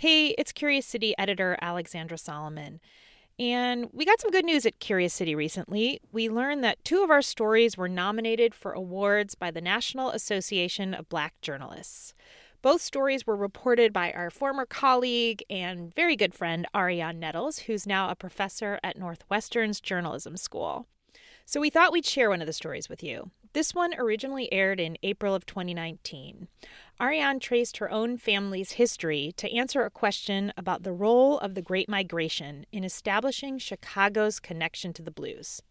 Hey, it's Curious City editor Alexandra Salomon. And we got some good news at Curious City recently. We learned that two of our stories were nominated for awards by the National Association of Black Journalists. Both stories were reported by our former colleague and very good friend, Arionne Nettles, who's now a professor at Northwestern's Journalism School. So we thought we'd share one of the stories with you. This one originally aired in April of 2019. Arionne traced her own family's history to answer a question about the role of the Great Migration in establishing Chicago's connection to the blues.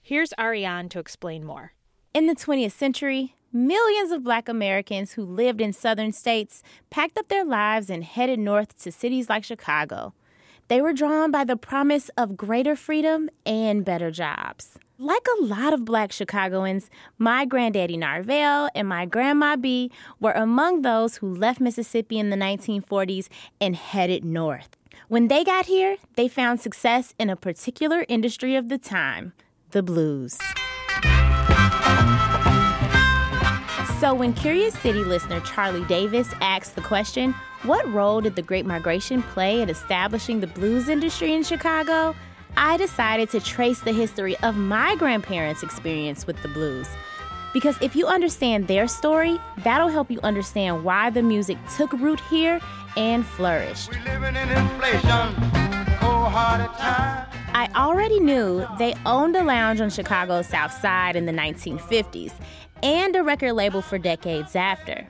Here's Arionne to explain more. In the 20th century, millions of black Americans who lived in southern states packed up their lives and headed north to cities like Chicago. They were drawn by the promise of greater freedom and better jobs. Like a lot of black Chicagoans, my granddaddy Narvel and my grandma B were among those who left Mississippi in the 1940s and headed north. When they got here, they found success in a particular industry of the time the blues. So, when Curious City listener Charlie Davis asked the question, What role did the Great Migration play in establishing the blues industry in Chicago? I decided to trace the history of my grandparents' experience with the blues. Because if you understand their story, that'll help you understand why the music took root here and flourished. I already knew they owned a lounge on Chicago's South Side in the 1950s and a record label for decades after.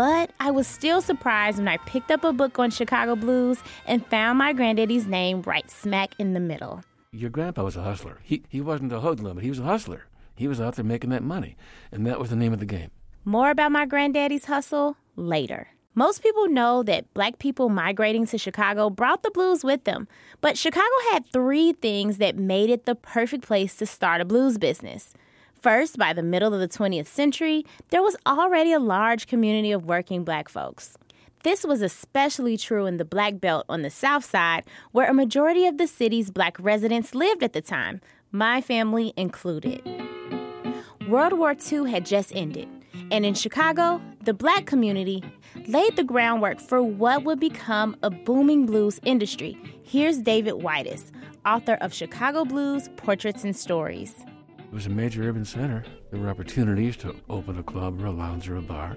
But I was still surprised when I picked up a book on Chicago blues and found my granddaddy's name right smack in the middle. Your grandpa was a hustler. He, he wasn't a hoodlum, but he was a hustler. He was out there making that money, and that was the name of the game. More about my granddaddy's hustle later. Most people know that black people migrating to Chicago brought the blues with them, but Chicago had three things that made it the perfect place to start a blues business. First, by the middle of the 20th century, there was already a large community of working black folks. This was especially true in the Black Belt on the South Side, where a majority of the city's black residents lived at the time, my family included. World War II had just ended, and in Chicago, the black community laid the groundwork for what would become a booming blues industry. Here's David Whiteis, author of Chicago Blues Portraits and Stories. It was a major urban center. There were opportunities to open a club or a lounge or a bar.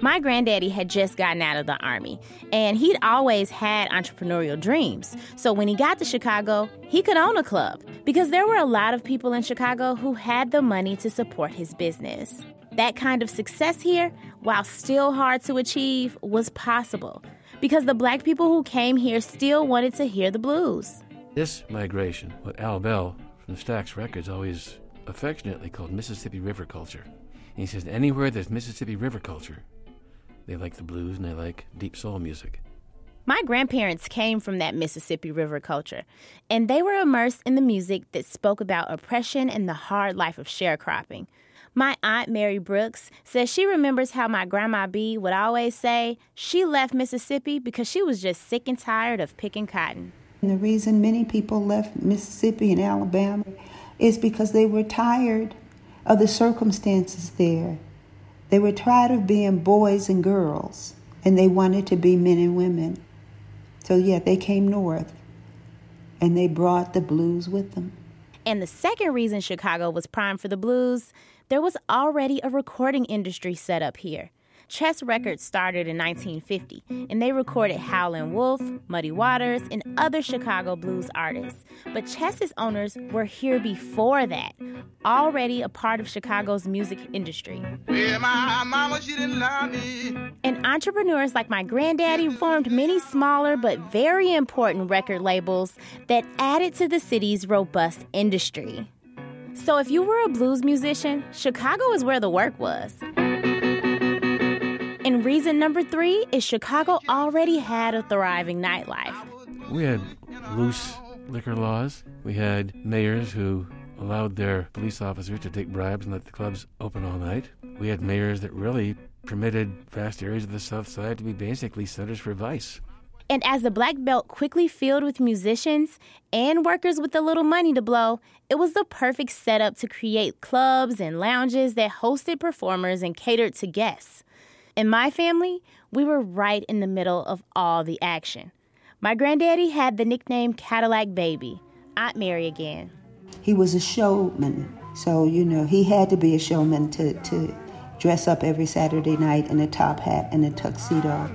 My granddaddy had just gotten out of the army, and he'd always had entrepreneurial dreams. So when he got to Chicago, he could own a club because there were a lot of people in Chicago who had the money to support his business. That kind of success here, while still hard to achieve, was possible because the black people who came here still wanted to hear the blues. This migration, what Al Bell from the Stax Records always affectionately called Mississippi River culture. And he says anywhere there's Mississippi River culture, they like the blues and they like deep soul music. My grandparents came from that Mississippi River culture, and they were immersed in the music that spoke about oppression and the hard life of sharecropping. My aunt Mary Brooks says she remembers how my grandma B would always say she left Mississippi because she was just sick and tired of picking cotton. And the reason many people left Mississippi and Alabama is because they were tired of the circumstances there. They were tired of being boys and girls, and they wanted to be men and women. So, yeah, they came north, and they brought the blues with them. And the second reason Chicago was primed for the blues, there was already a recording industry set up here. Chess Records started in 1950, and they recorded Howlin' Wolf, Muddy Waters, and other Chicago blues artists. But Chess's owners were here before that, already a part of Chicago's music industry. Yeah, my mama, she didn't love me. And entrepreneurs like my granddaddy formed many smaller but very important record labels that added to the city's robust industry. So if you were a blues musician, Chicago is where the work was. And reason number three is Chicago already had a thriving nightlife. We had loose liquor laws. We had mayors who allowed their police officers to take bribes and let the clubs open all night. We had mayors that really permitted vast areas of the South Side to be basically centers for vice. And as the Black Belt quickly filled with musicians and workers with a little money to blow, it was the perfect setup to create clubs and lounges that hosted performers and catered to guests. In my family, we were right in the middle of all the action. My granddaddy had the nickname Cadillac Baby, Aunt Mary again. He was a showman, so you know he had to be a showman to, to dress up every Saturday night in a top hat and a tuxedo.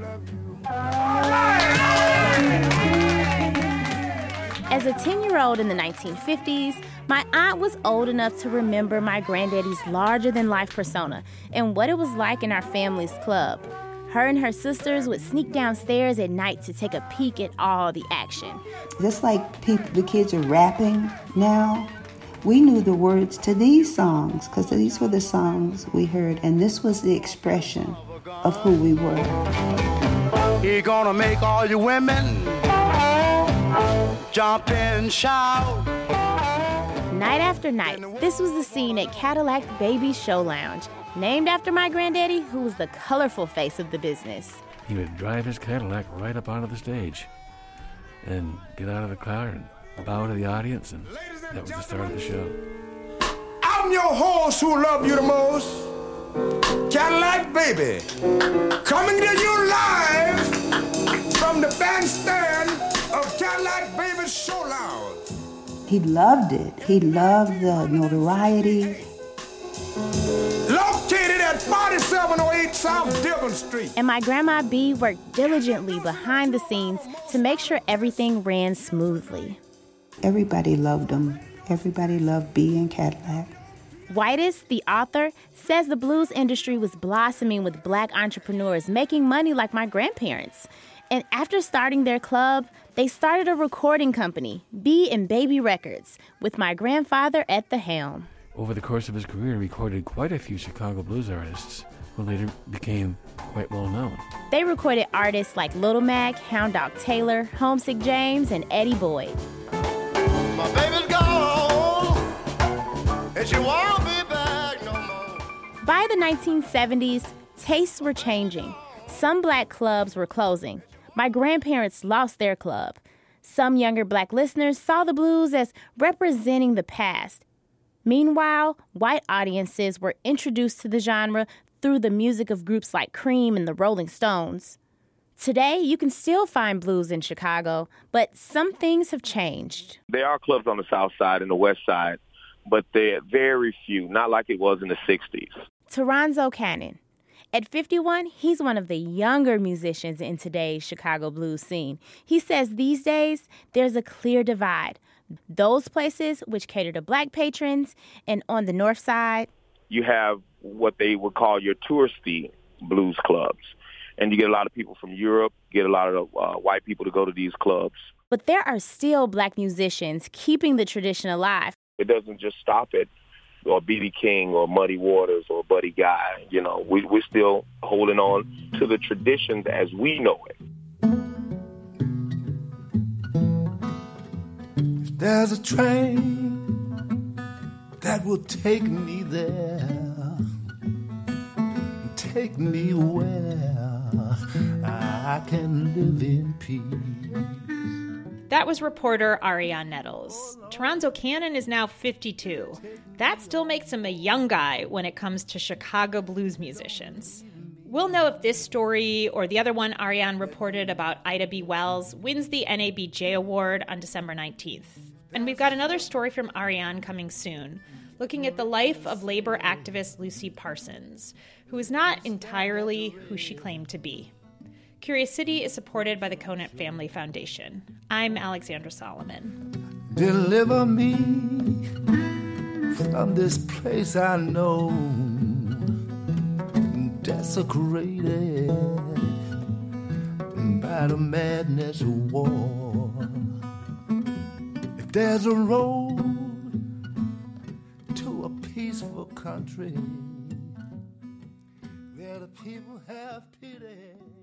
As a 10 year old in the 1950s, my aunt was old enough to remember my granddaddy's larger than life persona and what it was like in our family's club. Her and her sisters would sneak downstairs at night to take a peek at all the action. Just like people, the kids are rapping now, we knew the words to these songs because these were the songs we heard, and this was the expression of who we were. He gonna make all you women jump and shout. Night after night, this was the scene at Cadillac Baby Show Lounge, named after my granddaddy, who was the colorful face of the business. He would drive his Cadillac right up onto the stage and get out of the car and bow to the audience, and that was the start of the show. I'm your horse who love you the most. Cadillac baby. Coming to you live He loved it. He loved the notoriety. Located at 4708 South Dearborn Street. And my grandma B worked diligently behind the scenes to make sure everything ran smoothly. Everybody loved him. Everybody loved B and Cadillac. Whiteis, the author, says the blues industry was blossoming with black entrepreneurs making money like my grandparents. And after starting their club, they started a recording company, Bea and Baby Records, with my grandfather at the helm. Over the course of his career, he recorded quite a few Chicago blues artists who later became quite well known. They recorded artists like Little Mac, Hound Dog Taylor, Homesick James, and Eddie Boyd. My baby's gone, and she won't be back no more. By the 1970s, tastes were changing. Some black clubs were closing. My grandparents lost their club. Some younger black listeners saw the blues as representing the past. Meanwhile, white audiences were introduced to the genre through the music of groups like Cream and the Rolling Stones. Today, you can still find blues in Chicago, but some things have changed. There are clubs on the south side and the west side, but they're very few, not like it was in the 60s. Toronzo Cannon. At 51, he's one of the younger musicians in today's Chicago blues scene. He says these days there's a clear divide. Those places which cater to black patrons, and on the north side, You have what they would call your touristy blues clubs. And you get a lot of people from Europe, get a lot of uh, white people to go to these clubs. but there are still black musicians keeping the tradition alive. It doesn't just stop at or B.B. King or Muddy Waters or Buddy Guy. You know, we, we're still holding on to the traditions as we know it. If There's a train that will take me there, take me where I can live in peace. That was reporter Arionne Nettles. Toronzo Cannon is now 52. That still makes him a young guy when it comes to Chicago blues musicians. We'll know if this story or the other one Arionne reported about Ida B. Wells wins the NABJ award on December 19th. And we've got another story from Arionne coming soon, looking at the life of labor activist Lucy Parsons, who is not entirely who she claimed to be. Curious City is supported by the Conant Family Foundation. I'm Alexandra Salomon. Deliver me from this place I know, desecrated by the madness of war. If there's a road to a peaceful country where the people have pity.